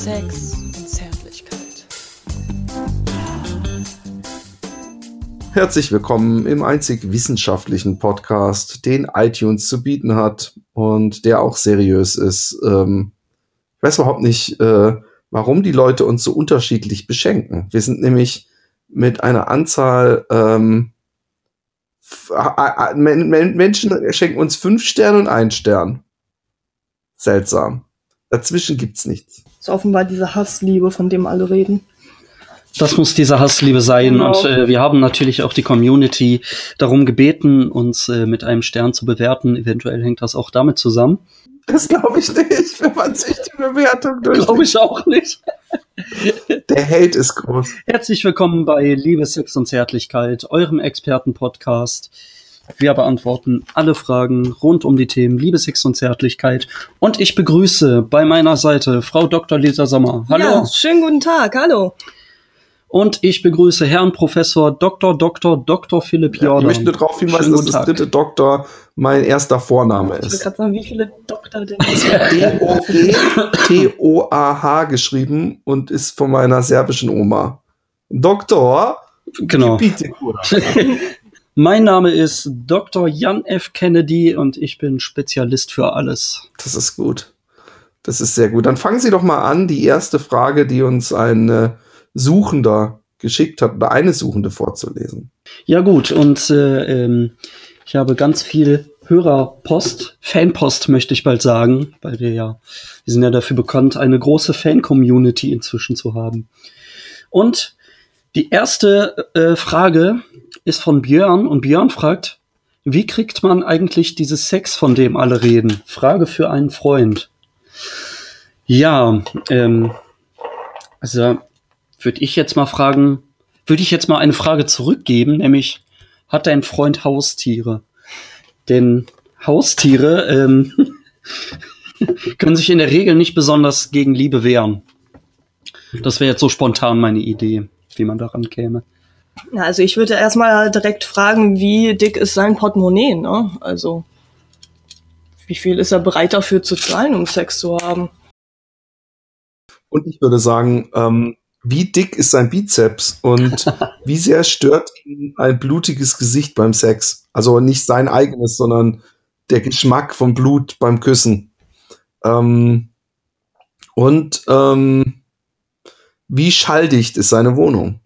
Sex und Zärtlichkeit. Herzlich willkommen im einzig wissenschaftlichen Podcast, den iTunes zu bieten hat und der auch seriös ist. Ähm, ich weiß überhaupt nicht, äh, warum die Leute uns so unterschiedlich beschenken. Wir sind nämlich mit einer Anzahl ähm, Menschen schenken uns fünf Sterne und einen Stern. Seltsam. Dazwischen gibt's nichts. Das ist offenbar diese Hassliebe, von dem alle reden. Das muss diese Hassliebe sein. Genau. Und äh, wir haben natürlich auch die Community darum gebeten, uns äh, mit einem Stern zu bewerten. Eventuell hängt das auch damit zusammen. Das glaube ich nicht, wenn man sich die Bewertung durch. Glaube ich auch nicht. Der Hate ist groß. Herzlich willkommen bei Liebe, Sex und Zärtlichkeit, eurem Expertenpodcast. Wir beantworten alle Fragen rund um die Themen Liebe, Sex und Zärtlichkeit. Und ich begrüße bei meiner Seite Frau Dr. Lisa Sommer. Hallo. Ja, schönen guten Tag. Hallo. Und ich begrüße Herrn Professor Dr. Dr. Dr. Philipp Jordan. Ja, ich möchte darauf hinweisen, dass das dritte Doktor mein erster Vorname ist. Ich will gerade sagen, wie viele Doktor denn D-O-G-T-O-A-H geschrieben und ist von meiner serbischen Oma. Doktor? Genau. Mein Name ist Dr. Jan F. Kennedy und ich bin Spezialist für alles. Das ist gut. Das ist sehr gut. Dann fangen Sie doch mal an, die erste Frage, die uns ein äh, Suchender geschickt hat, oder eine Suchende vorzulesen. Ja gut, und äh, ähm, ich habe ganz viel Hörerpost, Fanpost möchte ich bald sagen, weil wir ja, wir sind ja dafür bekannt, eine große Fan-Community inzwischen zu haben. Und die erste äh, Frage ist von Björn und Björn fragt, wie kriegt man eigentlich dieses Sex, von dem alle reden? Frage für einen Freund. Ja, ähm, also würde ich jetzt mal fragen, würde ich jetzt mal eine Frage zurückgeben, nämlich hat dein Freund Haustiere? Denn Haustiere ähm, können sich in der Regel nicht besonders gegen Liebe wehren. Das wäre jetzt so spontan meine Idee, wie man daran käme. Also ich würde erstmal direkt fragen, wie dick ist sein Portemonnaie, ne? Also wie viel ist er bereit dafür zu zahlen, um Sex zu haben? Und ich würde sagen, ähm, wie dick ist sein Bizeps und wie sehr stört ihn ein blutiges Gesicht beim Sex? Also nicht sein eigenes, sondern der Geschmack vom Blut beim Küssen. Ähm, und ähm, wie schalldicht ist seine Wohnung?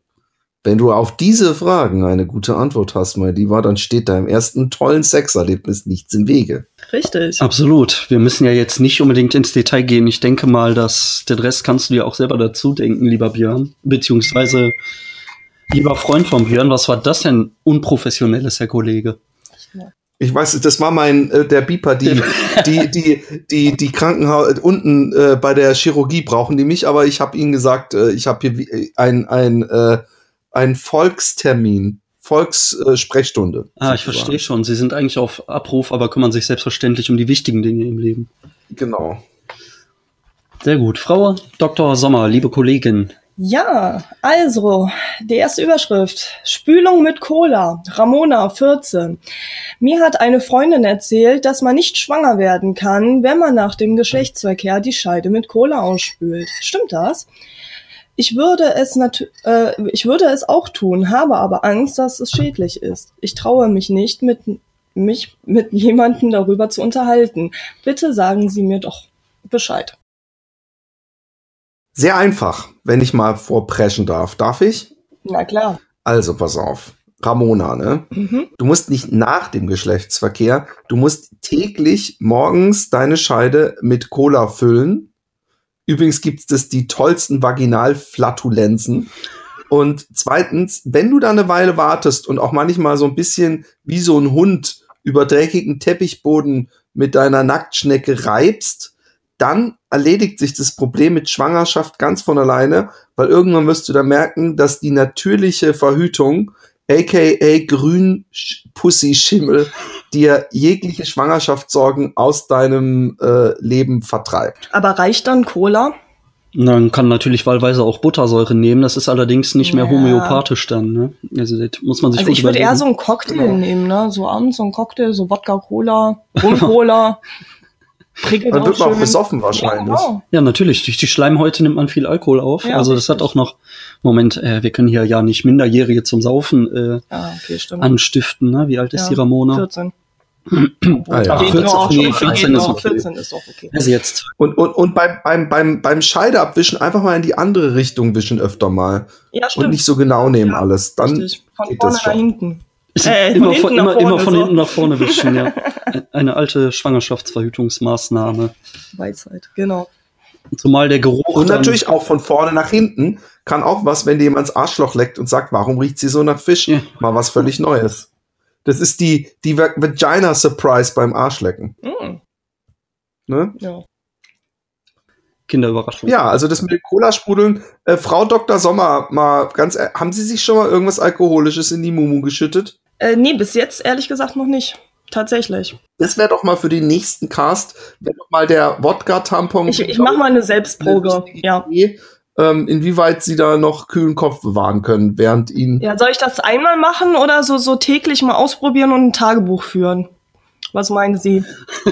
Wenn du auf diese Fragen eine gute Antwort hast, mein Lieber, dann steht deinem ersten tollen Sexerlebnis nichts im Wege. Richtig. Absolut. Wir müssen ja jetzt nicht unbedingt ins Detail gehen. Ich denke mal, dass den Rest kannst du dir auch selber dazu denken, lieber Björn. Beziehungsweise, lieber Freund von Björn, was war das denn unprofessionelles, Herr Kollege? Ich weiß, das war mein äh, der Beeper, die die die die die Krankenhaus unten äh, bei der Chirurgie brauchen die mich, aber ich habe ihnen gesagt, äh, ich habe hier ein ein äh, ein Volkstermin, Volkssprechstunde. Äh, ah, ich verstehe schon. Sie sind eigentlich auf Abruf, aber kümmern sich selbstverständlich um die wichtigen Dinge im Leben. Genau. Sehr gut. Frau Dr. Sommer, liebe Kollegin. Ja, also, die erste Überschrift. Spülung mit Cola. Ramona, 14. Mir hat eine Freundin erzählt, dass man nicht schwanger werden kann, wenn man nach dem Geschlechtsverkehr die Scheide mit Cola ausspült. Stimmt das? Ich würde es äh, ich würde es auch tun, habe aber Angst, dass es schädlich ist. Ich traue mich nicht, mit mich mit jemandem darüber zu unterhalten. Bitte sagen Sie mir doch Bescheid. Sehr einfach, wenn ich mal vorpreschen darf. Darf ich? Na klar. Also pass auf. Ramona, ne? Mhm. Du musst nicht nach dem Geschlechtsverkehr, du musst täglich morgens deine Scheide mit Cola füllen Übrigens gibt es die tollsten Vaginalflatulenzen. Und zweitens, wenn du da eine Weile wartest und auch manchmal so ein bisschen wie so ein Hund über dreckigen Teppichboden mit deiner Nacktschnecke reibst, dann erledigt sich das Problem mit Schwangerschaft ganz von alleine, weil irgendwann wirst du da merken, dass die natürliche Verhütung aka Grün Pussy Schimmel, dir jegliche Schwangerschaftssorgen aus deinem äh, Leben vertreibt. Aber reicht dann Cola? Man kann natürlich wahlweise auch Buttersäure nehmen, das ist allerdings nicht mehr ja. homöopathisch dann. Ne? Also das muss man sich Also ich würde eher so einen Cocktail genau. nehmen, ne? So abends so einen Cocktail, so Wodka Cola, Rum Cola. Prickelt Dann wird man auch besoffen wahrscheinlich. Ja, genau. Ja, natürlich. Durch die Schleimhäute nimmt man viel Alkohol auf. Ja, also das hat richtig. auch noch, Moment, äh, wir können hier ja nicht Minderjährige zum Saufen äh, ja, okay, anstiften. Ne? Wie alt ist Ja, die Ramona? 14. Ah, ja. Geht 14, noch, nee, geht 14 ist okay. 14 ist auch okay. Also jetzt. Und, und, und beim, beim, beim, beim Scheideabwischen einfach mal in die andere Richtung wischen öfter mal. Ja, Und stimmt. nicht so genau nehmen Ja, alles. Dann Richtig. Von geht vorne das nach schon. hinten. Äh, immer, hinten von, nach immer, vorne, immer von so. hinten nach vorne wischen, ja. Eine alte Schwangerschaftsverhütungsmaßnahme. Weisheit, genau. Zumal der Geruch. Und natürlich auch von vorne nach hinten kann auch was, wenn dir jemand ins Arschloch leckt und sagt, warum riecht sie so nach Fisch? Ja. Mal was völlig Neues. Das ist die, die Va- Vagina Surprise beim Arschlecken. Mm, Ne? ja. Kinderüberraschung. Ja, also das mit den Cola-Sprudeln. Äh, Frau Dr. Sommer, mal ganz, haben Sie sich schon mal irgendwas Alkoholisches in die Mumu geschüttet? Äh, nee, bis jetzt ehrlich gesagt noch nicht. Tatsächlich. Das wäre doch mal für den nächsten Cast, wäre doch mal der Wodka-Tampon. Ich, ich mache mal eine Selbstprobe. Ja. Ähm, inwieweit Sie da noch kühlen Kopf bewahren können, während Ihnen ja. Soll ich das einmal machen oder so, so täglich mal ausprobieren und ein Tagebuch führen? Was meinen Sie?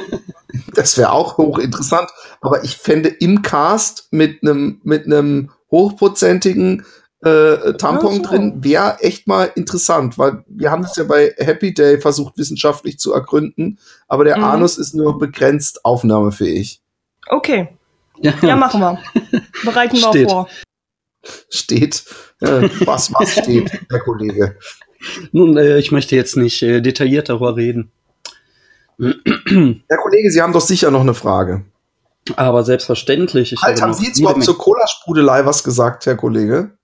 Das wäre auch hochinteressant. Aber ich fände im Cast mit einem mit einem hochprozentigen äh, Tampon so. drin wäre echt mal interessant, weil wir haben das ja bei Happy Day versucht wissenschaftlich zu ergründen, aber der Mhm. Anus ist nur begrenzt aufnahmefähig. Okay. Ja, Ja, machen wir. Bereiten wir Steht. vor. Steht, äh, was was steht, Herr Kollege. Nun, äh, ich möchte jetzt nicht äh, detailliert darüber reden. Herr Kollege, Sie haben doch sicher noch eine Frage. Aber selbstverständlich. Ich Halt, habe haben Sie jetzt überhaupt zur Cola-Sprudelei was gesagt, Herr Kollege?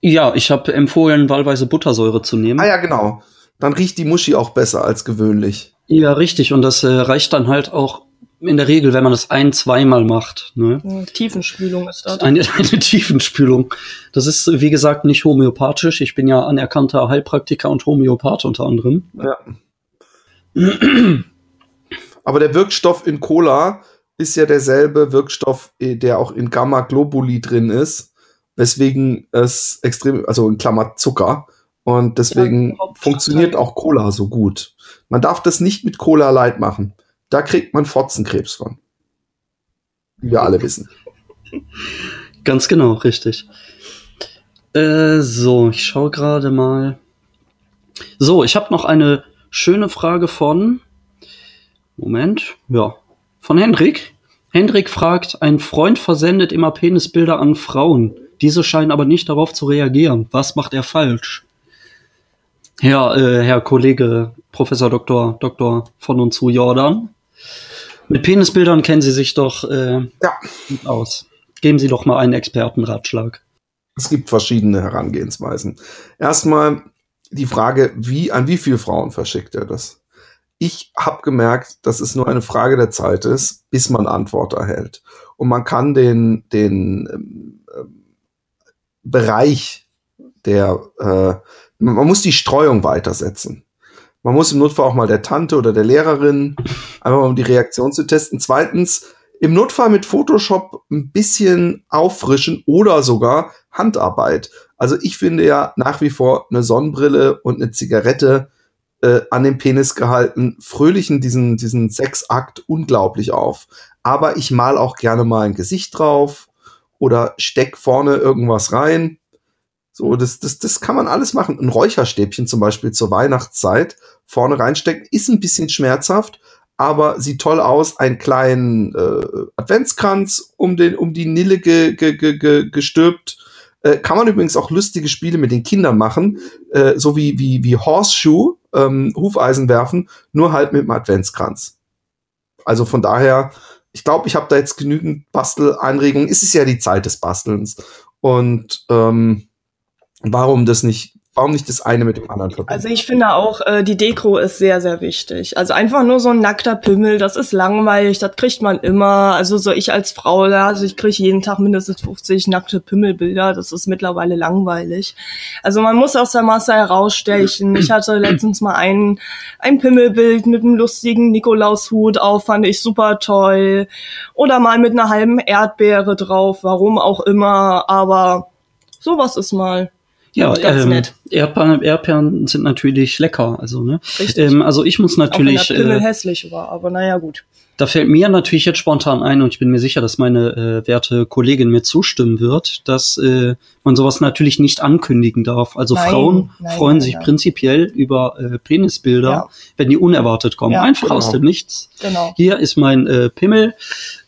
Ja, ich habe empfohlen, wahlweise Buttersäure zu nehmen. Ah ja, genau. Dann riecht die Muschi auch besser als gewöhnlich. Ja, richtig. Und das äh, reicht dann halt auch in der Regel, wenn man das ein-, zweimal macht. Ne? Hm, Tiefenspülung ist das. Eine, eine Tiefenspülung. Das ist, wie gesagt, nicht homöopathisch. Ich bin ja anerkannter Heilpraktiker und Homöopath unter anderem. Ja. Aber der Wirkstoff in Cola ist ja derselbe Wirkstoff, eh, der auch in Gamma Globuli drin ist, weswegen es extrem, also in Klammer Zucker. Und deswegen Ja, funktioniert auch Cola so gut. Man darf das nicht mit Cola Light machen. Da kriegt man Fotzenkrebs von. Wie wir alle wissen. Ganz genau, richtig. Äh, so, ich schaue gerade mal. So, ich habe noch eine schöne Frage von. Moment, ja. Von Hendrik. Hendrik fragt, ein Freund versendet immer Penisbilder an Frauen. Diese scheinen aber nicht darauf zu reagieren. Was macht er falsch? Ja, äh, Herr Kollege Professor Dr. Dr. von und zu Jordan. Mit Penisbildern kennen Sie sich doch äh, Ja. gut aus. Geben Sie doch mal einen Expertenratschlag. Es gibt verschiedene Herangehensweisen. Erstmal die Frage, wie, an wie viele Frauen verschickt er das? Ich habe gemerkt, dass es nur eine Frage der Zeit ist, bis man Antwort erhält. Und man kann den, den ähm, Bereich der, äh, man muss die Streuung weitersetzen. Man muss im Notfall auch mal der Tante oder der Lehrerin, einfach mal um die Reaktion zu testen. Zweitens, im Notfall mit Photoshop ein bisschen auffrischen oder sogar Handarbeit. Also ich finde ja nach wie vor eine Sonnenbrille und eine Zigarette äh, an den Penis gehalten, fröhlichen diesen, diesen Sexakt unglaublich auf. Aber ich mal auch gerne mal ein Gesicht drauf oder steck vorne irgendwas rein. So, das, das, das kann man alles machen. Ein Räucherstäbchen zum Beispiel zur Weihnachtszeit vorne reinstecken, ist ein bisschen schmerzhaft, aber sieht toll aus. Einen kleinen äh, Adventskranz um, den, um die Nille ge, ge, ge, ge, gestülpt. Äh, kann man übrigens auch lustige Spiele mit den Kindern machen, äh, so wie, wie, wie Horseshoe, ähm, Hufeisen werfen, nur halt mit dem Adventskranz. Also von daher, ich glaube, ich habe da jetzt genügend Basteleinregungen. Es ist ja die Zeit des Bastelns. Und ähm, warum das nicht, warum nicht das eine mit dem anderen verbinden? Also ich finde auch, äh, die Deko ist sehr, sehr wichtig. Also einfach nur so ein nackter Pimmel, das ist langweilig, das kriegt man immer. Also so ich als Frau, also ich kriege jeden Tag mindestens 50 nackte Pimmelbilder, das ist mittlerweile langweilig. Also man muss aus der Masse herausstechen. Ich hatte letztens mal ein, ein Pimmelbild mit einem lustigen Nikolaushut auf, fand ich super toll. Oder mal mit einer halben Erdbeere drauf, warum auch immer, aber sowas ist mal. Ja, Ganz ähm, nett. Erdbeeren, Erdbeeren sind natürlich lecker. Also, ne? Richtig. Ähm, also ich muss Auch wenn der natürlich. Pimmel Äh, hässlich war, aber naja, gut. Da fällt mir natürlich jetzt spontan ein, und ich bin mir sicher, dass meine äh, werte Kollegin mir zustimmen wird, dass äh, man sowas natürlich nicht ankündigen darf. Also Nein, Frauen nein, freuen nein, sich nein. prinzipiell über äh, Penisbilder, Ja. wenn die unerwartet kommen. Ja, Einfach genau. aus dem Nichts. Genau. Hier ist mein äh, Pimmel.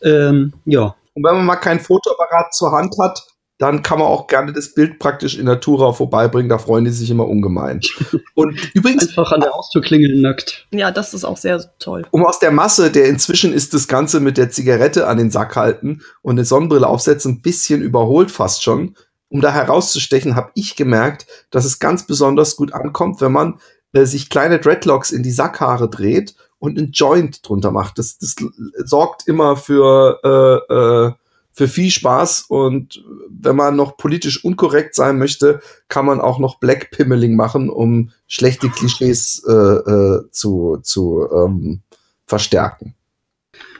Ähm, ja, Und wenn man mal kein Fotoapparat zur Hand hat, dann kann man auch gerne das Bild praktisch in Natura vorbeibringen. Da freuen die sich immer ungemein. Und übrigens, einfach an der Haustür klingeln nackt. Ja, das ist auch sehr toll. um aus der Masse, der inzwischen ist das Ganze mit der Zigarette an den Sack halten und eine Sonnenbrille aufsetzen, ein bisschen überholt fast schon. Um da herauszustechen, habe ich gemerkt, dass es ganz besonders gut ankommt, wenn man äh, sich kleine Dreadlocks in die Sackhaare dreht und einen Joint drunter macht. Das, das sorgt immer für, äh, äh, für viel Spaß und wenn man noch politisch unkorrekt sein möchte, kann man auch noch Black Pimmeling machen, um schlechte Klischees äh, äh, zu, zu ähm, verstärken.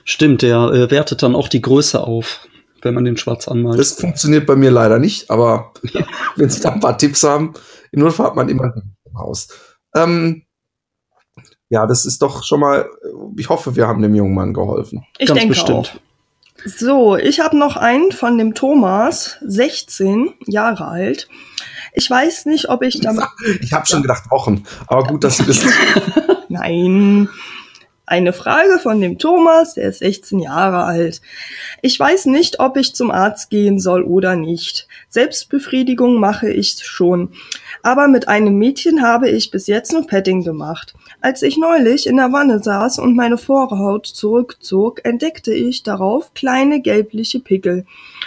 Stimmt, der äh, wertet dann auch die Größe auf, wenn man den schwarz anmalt. Das funktioniert bei mir leider nicht, aber wenn Sie da ein paar Tipps haben, im Notfall hat man immer im Haus. Ähm, ja, das ist doch schon mal, ich hoffe, wir haben dem jungen Mann geholfen. Ich Ganz denke bestimmt. auch. So, ich habe noch einen von dem Thomas, 16 Jahre alt. Ich weiß nicht, ob ich damit. Ich habe schon gedacht Wochen, aber gut, dass Sie das. Nein. Eine Frage von dem Thomas, der ist 16 Jahre alt. Ich weiß nicht, ob ich zum Arzt gehen soll oder nicht. Selbstbefriedigung mache ich schon. Aber mit einem Mädchen habe ich bis jetzt nur Petting gemacht. Als ich neulich in der Wanne saß und meine Vorhaut zurückzog, entdeckte ich darauf kleine gelbliche Pickel.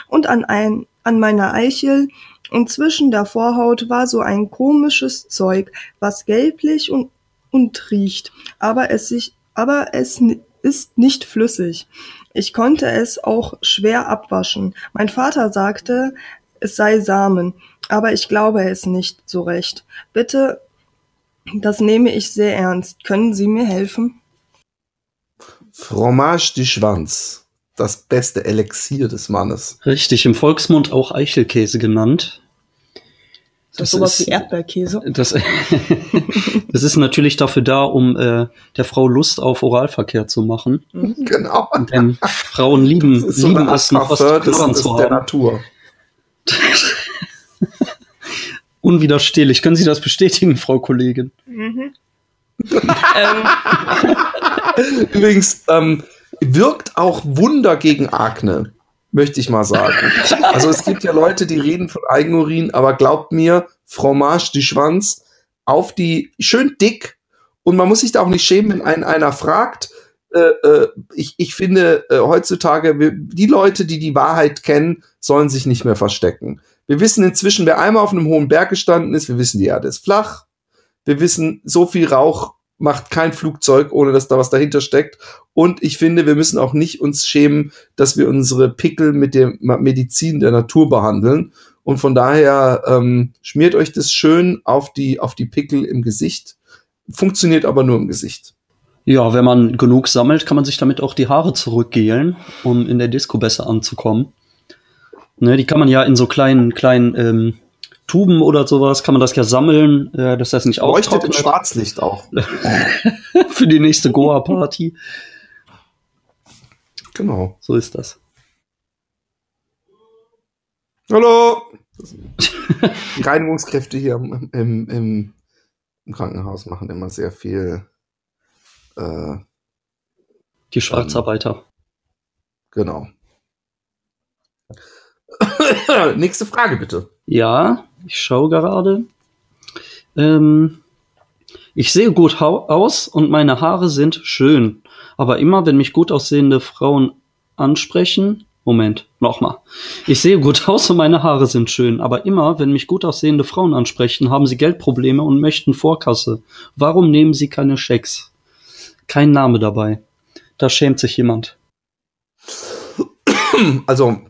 Und an, ein, an meiner Eichel und zwischen der Vorhaut war so ein komisches Zeug, was gelblich und, und riecht. Aber es sich, aber es ist nicht flüssig. Ich konnte es auch schwer abwaschen. Mein Vater sagte, es sei Samen, aber ich glaube es nicht so recht. Bitte, das nehme ich sehr ernst. Können Sie mir helfen? Fromage du Schwanz. Das beste Elixier des Mannes. Richtig, im Volksmund auch Eichelkäse genannt. Ist das, sowas wie Erdbeerkäse? Das, das ist natürlich dafür da, um äh, der Frau Lust auf Oralverkehr zu machen. Genau. Denn Frauen lieben, Das ist so lieben es, noch was zu knabbern zu der haben. Natur. Unwiderstehlich. Können Sie das bestätigen, Frau Kollegin? ähm, Übrigens, ähm, wirkt auch Wunder gegen Akne, möchte ich mal sagen. Also es gibt ja Leute, die reden von Eigenurin, aber glaubt mir, Fromage du Schwanz auf die, schön dick und man muss sich da auch nicht schämen, wenn einen einer fragt. Äh, äh, ich, ich finde äh, heutzutage, die Leute, die die Wahrheit kennen, sollen sich nicht mehr verstecken. Wir wissen inzwischen, wer einmal auf einem hohen Berg gestanden ist, wir wissen, die Erde ist flach. Wir wissen, so viel Rauch macht kein Flugzeug, ohne dass da was dahinter steckt. Und ich finde, wir müssen auch nicht uns schämen, dass wir unsere Pickel mit der Medizin der Natur behandeln. Und von daher ähm, schmiert euch das schön auf die, auf die Pickel im Gesicht. Funktioniert aber nur im Gesicht. Ja, wenn man genug sammelt, kann man sich damit auch die Haare zurückgelen, um in der Disco besser anzukommen. Ne, die kann man ja in so kleinen, kleinen ähm, Tuben oder sowas, kann man das ja sammeln, äh, dass das nicht Leuchtet im austrocknet Schwarzlicht auch. für die nächste Goa-Party. Genau. So ist das. Hallo! Die Reinigungskräfte hier im, im, im Krankenhaus machen immer sehr viel. Äh, Die Schwarzarbeiter. genau. Nächste Frage bitte. Ja, ich schaue gerade. Ähm, ich sehe gut aus und meine Haare sind schön. Aber immer, wenn mich gut aussehende Frauen ansprechen. Moment, nochmal. Ich sehe gut aus und meine Haare sind schön. Aber immer, wenn mich gut aussehende Frauen ansprechen, haben sie Geldprobleme und möchten Vorkasse. Warum nehmen sie keine Schecks? Kein Name dabei. Da schämt sich jemand. Also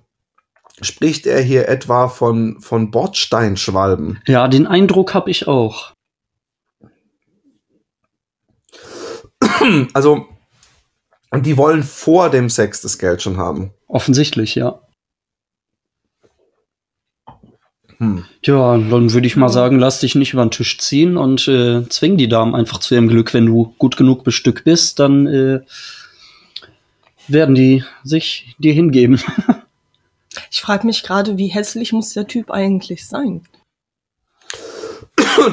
spricht er hier etwa von, von Bordsteinschwalben. Ja, den Eindruck habe ich auch. Also, und die wollen vor dem Sex das Geld schon haben. Offensichtlich, ja. Hm. Ja, dann würde ich mal sagen, lass dich nicht über den Tisch ziehen und äh, zwing die Damen einfach zu ihrem Glück. Wenn du gut genug bestückt bist, dann äh, werden die sich dir hingeben. Ich frage mich gerade, wie hässlich muss der Typ eigentlich sein?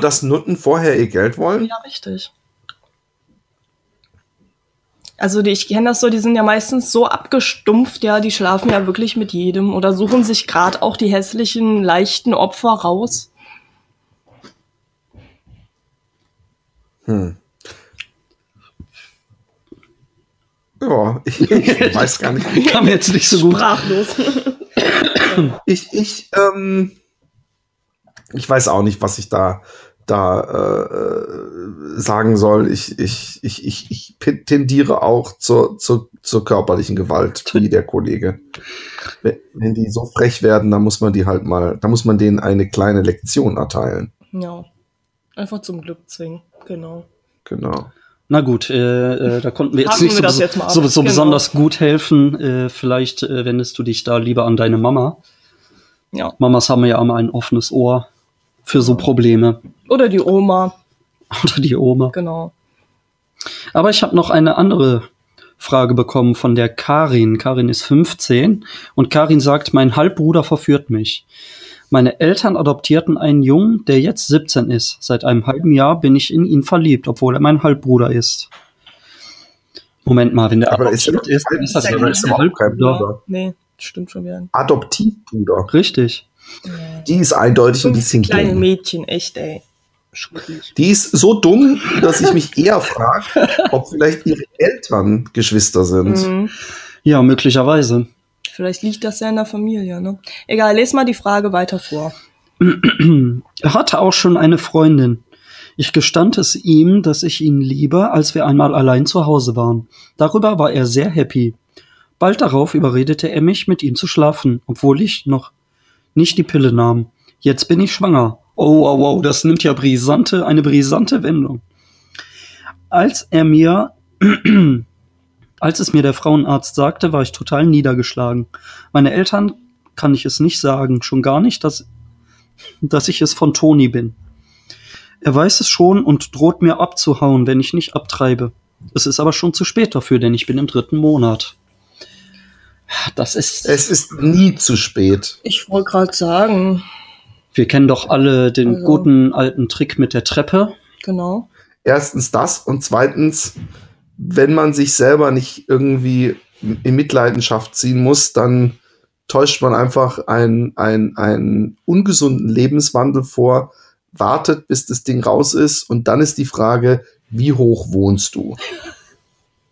Dass Nutten vorher ihr Geld wollen? Ja, richtig. Also die, ich kenne das so, die sind ja meistens so abgestumpft, ja, die schlafen ja wirklich mit jedem oder suchen sich gerade auch die hässlichen, leichten Opfer raus. Hm. Ja, ich, ich weiß gar nicht. Kam jetzt nicht so gut. Sprachlos. Ich, ich, ähm, ich weiß auch nicht, was ich da, da äh, sagen soll. Ich, ich, ich, ich, ich tendiere auch zur, zur, zur körperlichen Gewalt, wie der Kollege. Wenn, wenn die so frech werden, dann muss man die halt mal, da muss man denen eine kleine Lektion erteilen. Ja. Einfach zum Glück zwingen. Genau. Genau. Na gut, äh, äh, da konnten wir jetzt Haken nicht wir so, jetzt so, so Genau. besonders gut helfen. Äh, vielleicht äh, wendest du dich da lieber an deine Mama. Ja. Mamas haben ja immer ein offenes Ohr für so Probleme. Oder die Oma. Oder die Oma. Genau. Aber ich habe noch eine andere Frage bekommen von der Karin. Karin ist 15 und Karin sagt, mein Halbbruder verführt mich. Meine Eltern adoptierten einen Jungen, der jetzt 17 ist. Seit einem halben Jahr bin ich in ihn verliebt, obwohl er mein Halbbruder ist. Moment mal, wenn der Aber ist er adoptiert ist, dann ist das ist ja nicht der Halbbruder. Bruder. Nee, stimmt schon wieder. Adoptivbruder. Richtig. Die ist eindeutig und die ist Kleine dumm. Mädchen, echt, ey. Die ist so dumm, dass ich mich eher frage, ob vielleicht ihre Eltern Geschwister sind. Mhm. Ja, möglicherweise. Vielleicht liegt das ja in der Familie, ne? Egal, les mal die Frage weiter vor. Er hatte auch schon eine Freundin. Ich gestand es ihm, dass ich ihn liebe, als wir einmal allein zu Hause waren. Darüber war er sehr happy. Bald darauf überredete er mich, mit ihm zu schlafen, obwohl ich noch nicht die Pille nahm. Jetzt bin ich schwanger. Oh, wow, wow, das nimmt ja brisante, eine brisante Wendung. Als er mir, als es mir der Frauenarzt sagte, war ich total niedergeschlagen. Meine Eltern kann ich es nicht sagen, schon gar nicht, dass dass ich es von Toni bin. Er weiß es schon und droht mir abzuhauen, wenn ich nicht abtreibe. Es ist aber schon zu spät dafür, denn ich bin im dritten Monat. Das ist. Es ist nie zu spät. Ich wollte gerade sagen, Wir kennen doch alle den Also- guten alten Trick mit der Treppe. genau. Erstens das und zweitens, wenn man sich selber nicht irgendwie in Mitleidenschaft ziehen muss, dann täuscht man einfach einen, einen, einen ungesunden Lebenswandel vor, wartet, bis das Ding raus ist und dann ist die Frage, wie hoch wohnst du?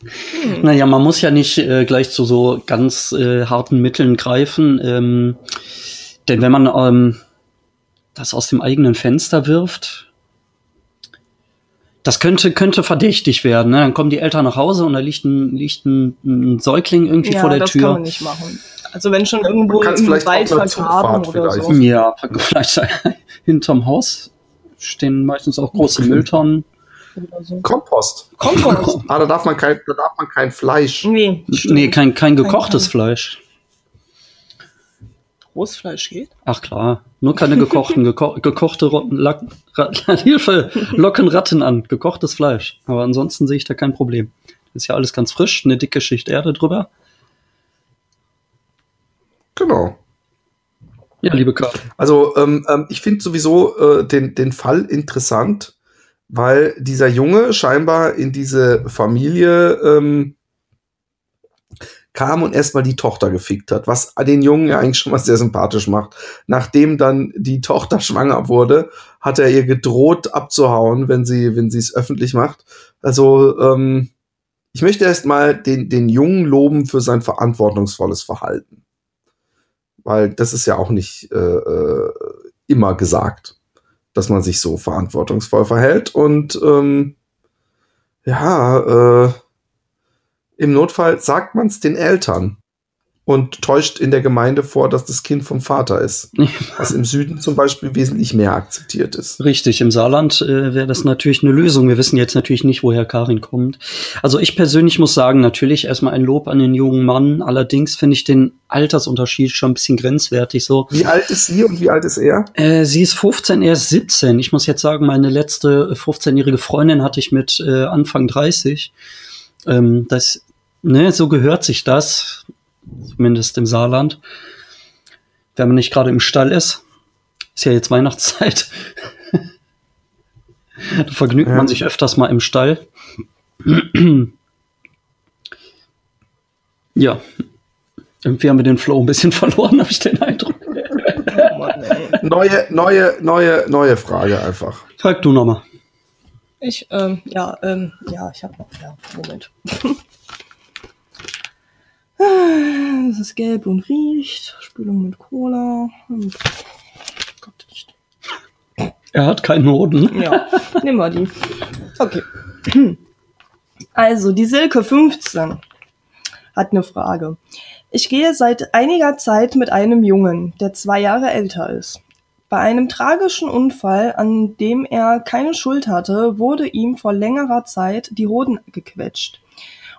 Hm. Naja, man muss ja nicht äh, gleich zu so ganz äh, harten Mitteln greifen. Ähm, denn wenn man ähm, das aus dem eigenen Fenster wirft, das könnte, könnte verdächtig werden. Ne? Dann kommen die Eltern nach Hause und da liegt ein, liegt ein, ein Säugling irgendwie Ja, vor der das kann Tür. man nicht machen. Also wenn schon irgendwo im vielleicht Wald vergraben oder so. Ja, vielleicht hinterm Haus stehen meistens auch große Mülltonnen. Oder so. Kompost. Kompost. Ah, da darf man kein, da darf man kein Fleisch. Nee, Nee, kein, kein gekochtes kein. Fleisch. Großfleisch geht. Ach klar, nur keine gekochten, geko gekochte Rotten, Lack, Hilfe, locken Ratten an, gekochtes Fleisch. Aber ansonsten sehe ich da kein Problem. Ist ja alles ganz frisch, eine dicke Schicht Erde drüber. Genau. Ja, liebe Karin. Also ähm, ähm, ich finde sowieso äh, den, den Fall interessant, weil dieser Junge scheinbar in diese Familie ähm, kam und erstmal die Tochter gefickt hat, was den Jungen ja eigentlich schon mal sehr sympathisch macht. Nachdem dann die Tochter schwanger wurde, hat er ihr gedroht abzuhauen, wenn sie wenn sie es öffentlich macht. Also ähm, ich möchte erstmal den den Jungen loben für sein verantwortungsvolles Verhalten weil das ist ja auch nicht äh, äh, immer gesagt, dass man sich so verantwortungsvoll verhält. Und ähm, ja, äh, im Notfall sagt man es den Eltern und täuscht in der Gemeinde vor, dass das Kind vom Vater ist, was im Süden zum Beispiel wesentlich mehr akzeptiert ist. Richtig, im Saarland äh, wäre das natürlich eine Lösung. Wir wissen jetzt natürlich nicht, woher Karin kommt. Also ich persönlich muss sagen, natürlich erstmal ein Lob an den jungen Mann. Allerdings finde ich den Altersunterschied schon ein bisschen grenzwertig so. Wie alt ist sie und wie alt ist er? Äh, sie ist 15, er ist 17. Ich muss jetzt sagen, meine letzte 15-jährige Freundin hatte ich mit äh, Anfang 30. Ähm, das ne, so gehört sich das, zumindest im Saarland, wenn man nicht gerade im Stall ist. Ist ja jetzt Weihnachtszeit. da vergnügt Ja. man sich öfters mal im Stall. ja. Irgendwie haben wir den Flow ein bisschen verloren, habe ich den Eindruck. Oh Mann. Neue, neue, neue, neue Frage einfach. Frag du nochmal. Ich, ähm, ja, ähm, ja, ich hab noch, ja, Moment. Es ist gelb und riecht. Spülung mit Cola. Hm. Gott, nicht. Er hat keinen Hoden. Ja, nehmen wir die. Okay. Also, die Silke 15 hat eine Frage. Ich gehe seit einiger Zeit mit einem Jungen, der zwei Jahre älter ist. Bei einem tragischen Unfall, an dem er keine Schuld hatte, wurde ihm vor längerer Zeit die Hoden gequetscht.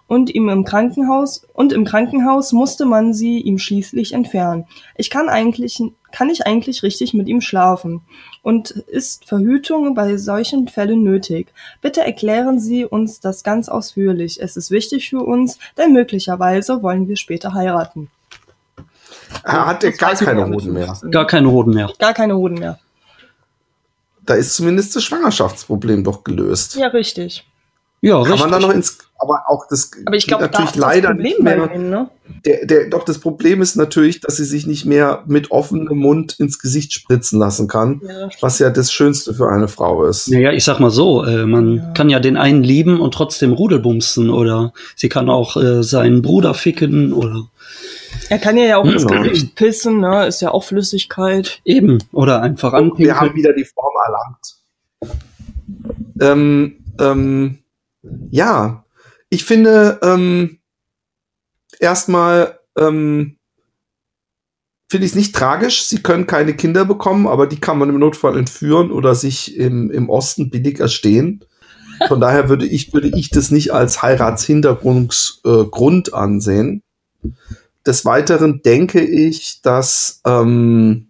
Und ihm im Krankenhaus, und im Krankenhaus musste man sie ihm schließlich entfernen. Ich kann eigentlich, kann ich eigentlich richtig mit ihm schlafen? Und ist Verhütung bei solchen Fällen nötig? Bitte erklären Sie uns das ganz ausführlich. Es ist wichtig für uns, denn möglicherweise wollen wir später heiraten. Er hat gar keine Hoden mehr. 15. Gar keine Hoden mehr. Gar keine Hoden mehr. Da ist zumindest das Schwangerschaftsproblem doch gelöst. Ja, richtig. Ja, Kann richtig. man da noch ins, aber auch das Aber ich geht glaube, da natürlich ist das leider Problem nicht bei mehr. denen, ne? Der, der, doch das Problem ist natürlich, dass sie sich nicht mehr mit offenem Mund ins Gesicht spritzen lassen kann, Ja, was ja das Schönste für eine Frau ist. Naja, ich sag mal so, äh, man Ja. kann ja den einen lieben und trotzdem Rudelbumsen oder sie kann auch äh, seinen Bruder ficken oder Er kann ja auch ins Genau. Gesicht pissen, ne? Ist ja auch Flüssigkeit. eben oder einfach Wir anpinkeln. haben wieder die Form erlangt. Ähm, ähm, ja, ich finde ähm, erstmal ähm, finde ich es nicht tragisch. Sie können keine Kinder bekommen, aber die kann man im Notfall entführen oder sich im, im Osten billig erstehen. Von daher würde ich, würde ich das nicht als Heiratshinderungsgrund äh, ansehen. Des Weiteren denke ich, dass ähm,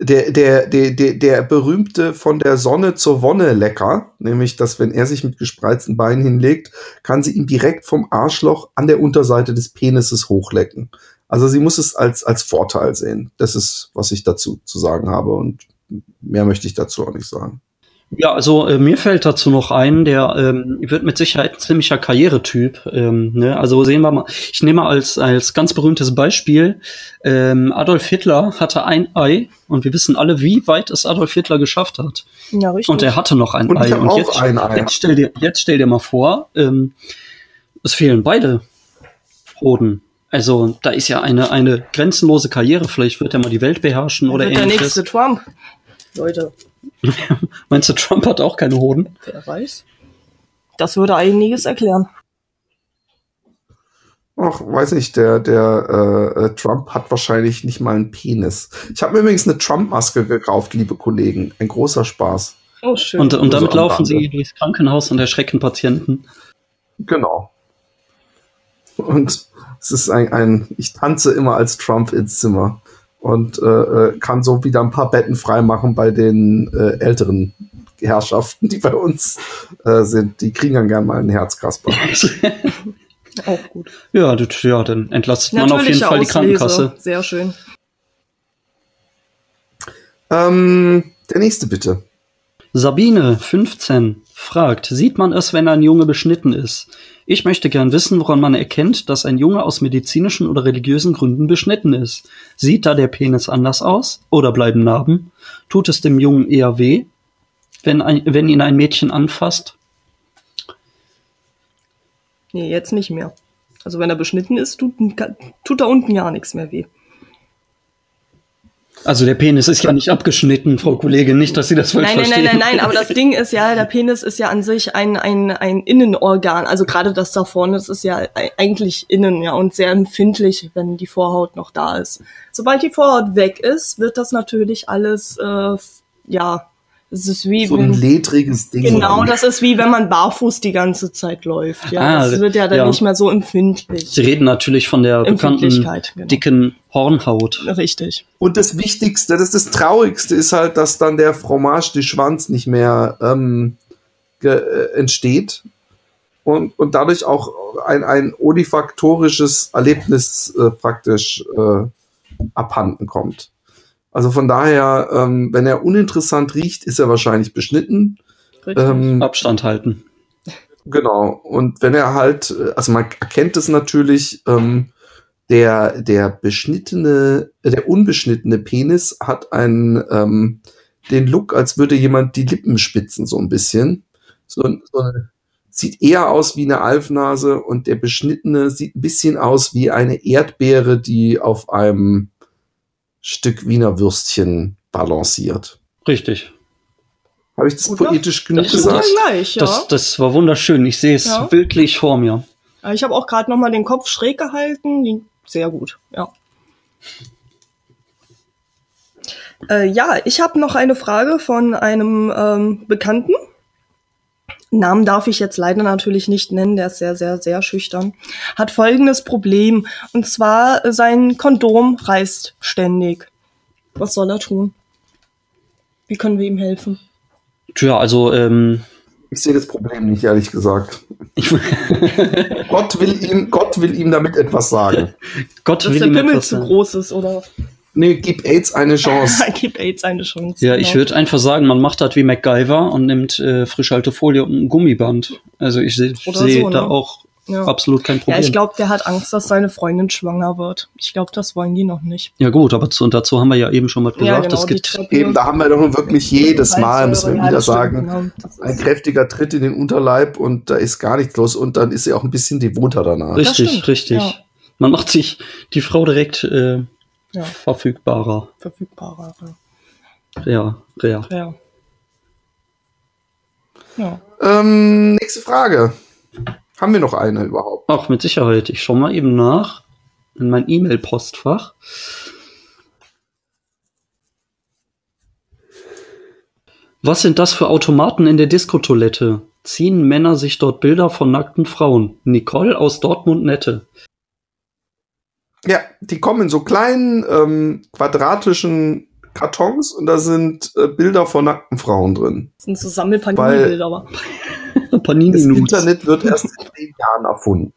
der, der, der, der, der berühmte von der Sonne zur Wonne lecker, nämlich, dass wenn er sich mit gespreizten Beinen hinlegt, kann sie ihm direkt vom Arschloch an der Unterseite des Penises hochlecken. Also sie muss es als, als Vorteil sehen. Das ist, was ich dazu zu sagen habe und mehr möchte ich dazu auch nicht sagen. Ja, also äh, mir fällt dazu noch ein, der ähm, wird mit Sicherheit ein ziemlicher Karrieretyp. Ähm, ne? Also sehen wir mal, ich nehme als, als ganz berühmtes Beispiel, ähm, Adolf Hitler hatte ein Ei und wir wissen alle, wie weit es Adolf Hitler geschafft hat. Ja, richtig. Und er hatte noch ein Und Ei. Und auch jetzt, ein Ei. jetzt, stell dir, jetzt stell dir mal vor, ähm, es fehlen beide Hoden. Also da ist ja eine, eine grenzenlose Karriere. Vielleicht wird er mal die Welt beherrschen oder wird der ähnliches. nächste Trump. Leute, Meinst du, Trump hat auch keine Hoden? wer weiß. Das würde einiges erklären. Ach, weiß nicht, der, der äh, äh, Trump hat wahrscheinlich nicht mal einen Penis. Ich habe mir übrigens eine Trump-Maske gekauft, liebe Kollegen. Ein großer Spaß. Oh, schön. Und, und Nur so damit am laufen sie durchs Krankenhaus und erschrecken Patienten. Genau. Und es ist ein, ein ich tanze immer als Trump ins Zimmer und äh, äh, kann so wieder ein paar Betten freimachen bei den äh, älteren Herrschaften, die bei uns äh, sind. Die kriegen dann gern mal einen Herzkasper. auch gut. ja, das, ja, dann entlastet man auf jeden Fall die Auslese. Krankenkasse. Sehr schön. ähm, der nächste bitte. Sabine, 15, fragt, sieht man es, wenn ein Junge beschnitten ist? Ich möchte gern wissen, woran man erkennt, dass ein Junge aus medizinischen oder religiösen Gründen beschnitten ist. Sieht da der Penis anders aus? Oder bleiben Narben? Tut es dem Jungen eher weh, wenn, ein, wenn ihn ein Mädchen anfasst? Nee, jetzt nicht mehr. Also wenn er beschnitten ist, tut, tut da unten ja nichts mehr weh. Also der Penis ist ja nicht abgeschnitten, Frau Kollegin, nicht, dass Sie das falsch Nein, nein, verstehen. nein, nein, nein, aber das Ding ist ja, der Penis ist ja an sich ein, ein, ein Innenorgan. Also gerade das da vorne, das ist ja ei- eigentlich innen, ja, und sehr empfindlich, wenn die Vorhaut noch da ist. Sobald die Vorhaut weg ist, wird das natürlich alles, äh, ja, es ist wie So ein wenn, ledriges Ding. genau, das ist wie wenn man barfuß die ganze Zeit läuft. Ja, Ah, das wird ja dann ja. nicht mehr so empfindlich. Sie reden natürlich von der bekannten Empfindlichkeit, genau. dicken Hornhaut. Richtig. Und das Wichtigste, das ist das Traurigste, ist halt, dass dann der Fromage de Schwanz nicht mehr ähm, äh, entsteht. und, und dadurch auch ein, ein olifaktorisches Erlebnis äh, praktisch äh, abhanden kommt. Also von daher, ähm, wenn er uninteressant riecht, ist er wahrscheinlich beschnitten. Richtig. Ähm, Abstand halten. Genau. Und wenn er halt, also man erkennt es natürlich, ähm, der, der beschnittene, der unbeschnittene Penis hat einen, ähm, den Look, als würde jemand die Lippen spitzen, so ein bisschen. So, so eine, sieht eher aus wie eine Alfnase und der beschnittene sieht ein bisschen aus wie eine Erdbeere, die auf einem Stück Wiener Würstchen balanciert. Richtig. Habe ich das Guter- poetisch genug das- gesagt? Gleich, ja. Das, das war wunderschön. Ich sehe es Ja. bildlich vor mir. Ich habe auch gerade noch mal den Kopf schräg gehalten. Sehr gut, ja. Äh, ja, ich habe noch eine Frage von einem ähm, Bekannten. Namen darf ich jetzt leider natürlich nicht nennen, der ist sehr, sehr, sehr schüchtern. Hat folgendes Problem. Und zwar, äh, sein Kondom reißt ständig. Was soll er tun? Wie können wir ihm helfen? Tja, also, ähm, Ich sehe das Problem nicht, ehrlich gesagt. Gott will ihm, Gott will ihm damit etwas sagen. Gott Dass will der ihm Pimmel etwas zu sagen. groß ist oder Nee, gib AIDS eine Chance. gibt AIDS eine Chance. Ja, ich genau. würde einfach sagen, man macht das wie MacGyver und nimmt äh, Frischhaltefolie und ein Gummiband. Also ich sehe seh so, da ne? auch Ja. absolut kein Ja, Problem. ich glaube, der hat Angst, dass seine Freundin schwanger wird. Ich glaube, das wollen die noch nicht. ja gut, aber zu, dazu haben wir ja eben schon mal gesagt, es gibt. Eben, da haben wir doch nun wirklich jedes Mal, müssen wir Ja, wieder sagen, genau. Ein kräftiger Tritt in den Unterleib und da ist gar nichts los und dann ist sie auch ein bisschen devoter danach. richtig, richtig. ja. Man macht sich die Frau direkt äh, Ja. verfügbarer. verfügbarer. Ja, ja. Ja. Ja. Ähm, nächste Frage. Haben wir noch eine überhaupt? Ach, mit Sicherheit. Ich schau mal eben nach in mein E-Mail-Postfach. Was sind das für Automaten in der Diskotoilette? Ziehen Männer sich dort Bilder von nackten Frauen? Nicole aus Dortmund-Nette. Ja, die kommen in so kleinen ähm, quadratischen Kartons und da sind äh, Bilder von nackten Frauen drin. Das sind so Sammelpanini-Bilder, aber. Das Panini-Nudes. Internet wird erst in zehn Jahren erfunden.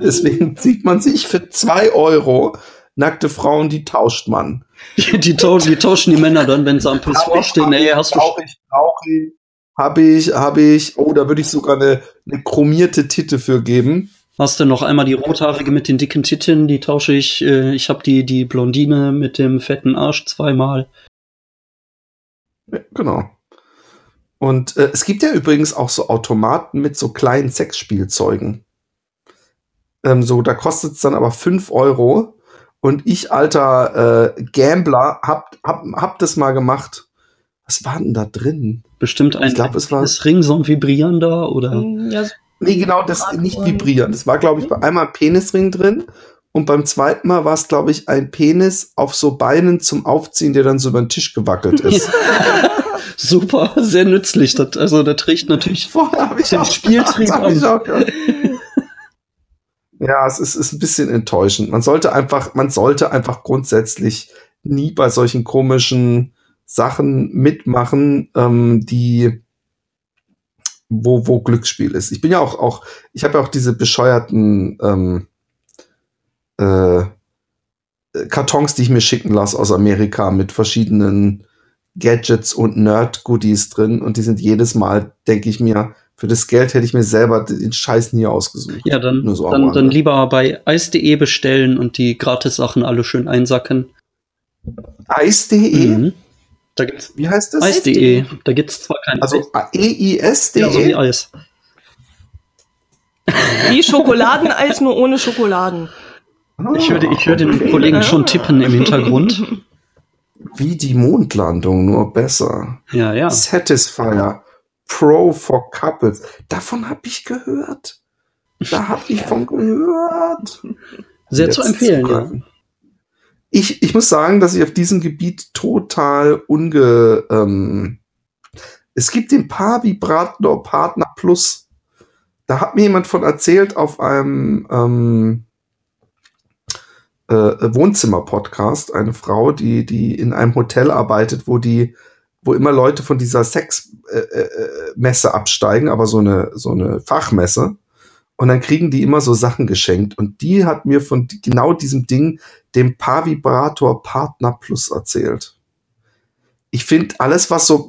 Deswegen sieht man sich für zwei Euro nackte Frauen, die tauscht man. Die, die, tau die tauschen die Männer dann, wenn sie am Pissoir stehen. Ey, hast du Brauche ich, brauche ich, habe ich, habe ich. Oh, da würde ich sogar eine, eine chromierte Titte für geben. Hast du noch einmal die rothaarige mit den dicken Titten? Die tausche ich. Äh, ich habe die, die Blondine mit dem fetten Arsch zweimal. Ja, genau. Und äh, es gibt ja übrigens auch so Automaten mit so kleinen Sexspielzeugen. Ähm, so, da kostet es dann aber 5 Euro. Und ich, alter äh, Gambler, hab, hab, hab das mal gemacht. Was war denn da drin? Bestimmt ein Ich glaub, es war- das Ring, so ein vibrierender oder. Ja, Nee, genau, das Bratwurm. nicht vibrieren. Das war, glaube ich, bei einmal ein Penisring drin. Und beim zweiten Mal war es, glaube ich, ein Penis auf so Beinen zum Aufziehen, der dann so über den Tisch gewackelt ist. Super, sehr nützlich. Das, also, das trägt natürlich. Ich Den auch Spieltrieb gedacht. Ja, es ist, ist ein bisschen enttäuschend. Man sollte einfach, man sollte einfach grundsätzlich nie bei solchen komischen Sachen mitmachen, ähm, die wo, wo Glücksspiel ist. Ich bin ja auch, auch ich habe ja auch diese bescheuerten ähm, äh, Kartons, die ich mir schicken lasse aus Amerika mit verschiedenen Gadgets und Nerd-Goodies drin und die sind jedes Mal, denke ich mir, für das Geld hätte ich mir selber den Scheiß nie ausgesucht. Ja, dann, Nur so dann, dann lieber bei eis.de bestellen und die Gratis-Sachen alle schön einsacken. Eis.de? Mhm. Da gibt's Wie heißt das? Eis.de. Da gibt's zwar kein Also Eis. E-I-S.de? Ja, so wie Eis. wie Schokoladeneis, nur ohne Schokoladen. Ich würde, ich würde den Kollegen schon tippen im Hintergrund. Wie die Mondlandung, nur besser. Ja, ja. Satisfier Pro for Couples. Davon habe ich gehört. Da habe ich von gehört. Sehr Jetzt zu empfehlen, ja. Ich, ich muss sagen, dass ich auf diesem Gebiet total unge. Ähm, es gibt den Paar Vibrator Partner Plus. Da hat mir jemand von erzählt auf einem ähm, äh, Wohnzimmer-Podcast. Eine Frau, die, die in einem Hotel arbeitet, wo die wo immer Leute von dieser Sexmesse äh, absteigen, aber so eine, so eine Fachmesse. Und dann kriegen die immer so Sachen geschenkt. Und die hat mir von genau diesem Ding, dem Paar-Vibrator Partner Plus erzählt. Ich finde, alles, was so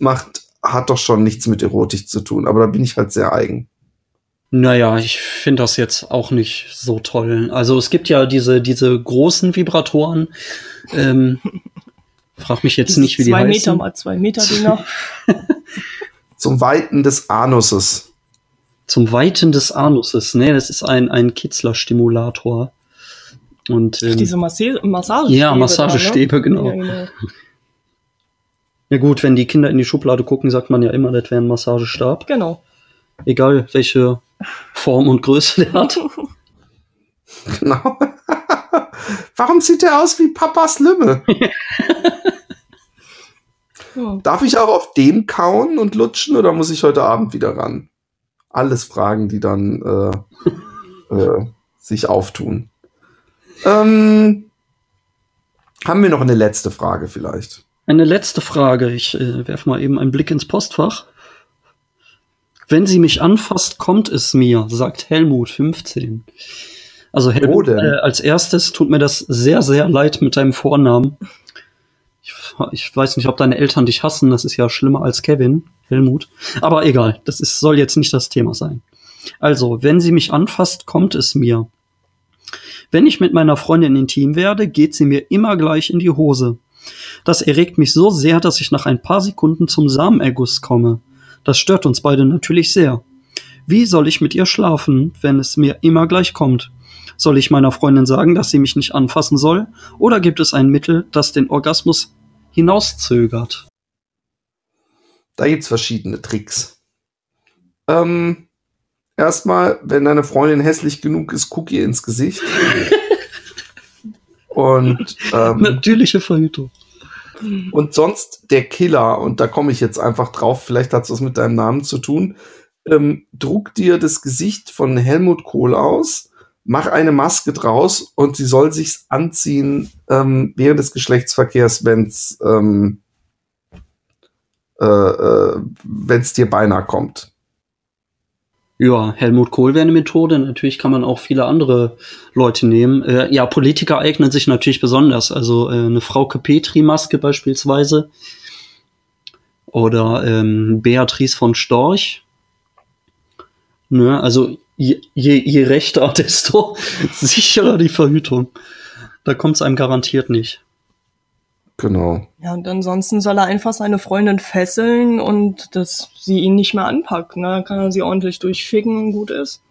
macht, hat doch schon nichts mit Erotik zu tun. Aber da bin ich halt sehr eigen. Naja, ich finde das jetzt auch nicht so toll. Also es gibt ja diese, diese großen Vibratoren. Ähm, frag mich jetzt nicht, wie die zwei heißen. Meter mal zwei Meter Dinger. Zum Weiten des Anuses. Zum Weiten des Anuses. Nee, das ist ein, ein Kitzler-Stimulator. Und, ähm, Diese Masse Massagestäbe. ja, Massagestäbe, da, ne? genau. Ja, genau. Ja gut, wenn die Kinder in die Schublade gucken, sagt man ja immer, das wäre ein Massagestab. Genau. Egal, welche Form und Größe der hat. Genau. Warum sieht der aus wie Papas Lümme? Darf ich auch auf dem kauen und lutschen oder muss ich heute Abend wieder ran? Alles Fragen, die dann äh, äh, sich auftun. Ähm, haben wir noch eine letzte Frage vielleicht? Eine letzte Frage. Ich äh, werfe mal eben einen Blick ins Postfach. Wenn sie mich anfasst, kommt es mir, sagt Helmut 15. Also Helmut, äh, als erstes tut mir das sehr, sehr leid mit deinem Vornamen. Ich, weiß nicht, ob deine Eltern dich hassen. Das ist ja schlimmer als Kevin, Helmut. Aber egal, das ist, soll jetzt nicht das Thema sein. Also, wenn sie mich anfasst, kommt es mir. Wenn ich mit meiner Freundin intim werde, geht sie mir immer gleich in die Hose. Das erregt mich so sehr, dass ich nach ein paar Sekunden zum Samenerguss komme. Das stört uns beide natürlich sehr. Wie soll ich mit ihr schlafen, wenn es mir immer gleich kommt? Soll ich meiner Freundin sagen, dass sie mich nicht anfassen soll? Oder gibt es ein Mittel, das den Orgasmus hinauszögert? Da gibt's verschiedene Tricks. Ähm, erstmal, wenn deine Freundin hässlich genug ist, guck ihr ins Gesicht. Und, ähm, Natürliche Verhütung. und sonst der Killer, und da komme ich jetzt einfach drauf, vielleicht hat es was mit deinem Namen zu tun. Ähm, druck dir das Gesicht von Helmut Kohl aus, mach eine Maske draus und sie soll sich's anziehen ähm, während des Geschlechtsverkehrs, wenn's ähm, äh, äh, wenn's dir beinahe kommt. Ja, Helmut Kohl wäre eine Methode. Natürlich kann man auch viele andere Leute nehmen. Äh, ja, Politiker eignen sich natürlich besonders. Also äh, eine Frauke Petri-Maske beispielsweise. Oder ähm, Beatrice von Storch. Ne, also je, je, je rechter, desto sicherer die Verhütung. Da kommt es einem garantiert nicht. Genau. Ja, und ansonsten soll er einfach seine Freundin fesseln und dass sie ihn nicht mehr anpackt. Ne? Dann kann er sie ordentlich durchficken und gut ist.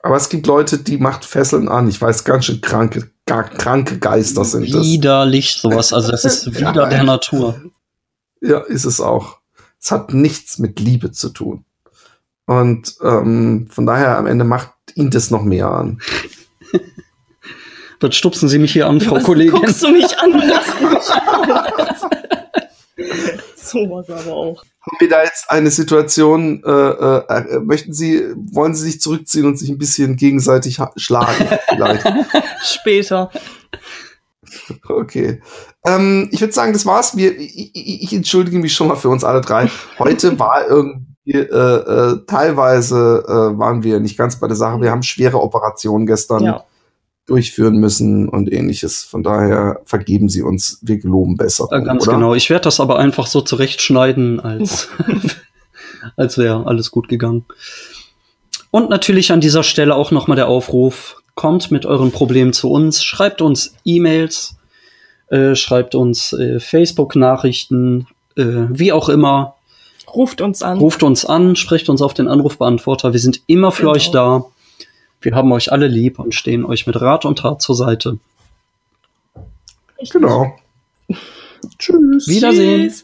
Aber es gibt Leute, die macht Fesseln an. Ich weiß, ganz schön kranke, gar, kranke Geister sind das. Widerlich sowas. Also das ist Ja, wieder der echt. Natur. Ja, ist es auch. Es hat nichts mit Liebe zu tun. Und ähm, von daher am Ende macht ihn das noch mehr an. Dann stupsen Sie mich hier an, Frau Was Kollegin. Guckst du mich an? Lass mich an. so was aber auch. Haben wir da jetzt eine Situation, äh, äh, äh, möchten Sie, wollen Sie sich zurückziehen und sich ein bisschen gegenseitig schlagen? Vielleicht. Später. Okay. Ähm, ich würde sagen, das war's. Wir, ich, ich ich entschuldige mich schon mal für uns alle drei. Heute war irgendwie, äh, äh, teilweise äh, waren wir nicht ganz bei der Sache. Wir haben schwere Operationen gestern Ja. durchführen müssen und ähnliches. Von daher vergeben Sie uns. Wir geloben besser. Ja, ganz oder? genau. Ich werde das aber einfach so zurechtschneiden, als, als wäre alles gut gegangen. Und natürlich an dieser Stelle auch nochmal der Aufruf, kommt mit euren Problemen zu uns, schreibt uns E-Mails, äh, schreibt uns äh, Facebook-Nachrichten, äh, wie auch immer. Ruft uns an. Ruft uns an, sprecht uns auf den Anrufbeantworter. Wir sind immer für Genau. euch da. Wir haben euch alle lieb und stehen euch mit Rat und Tat zur Seite. Genau. Tschüss. Wiedersehen. Tschüss.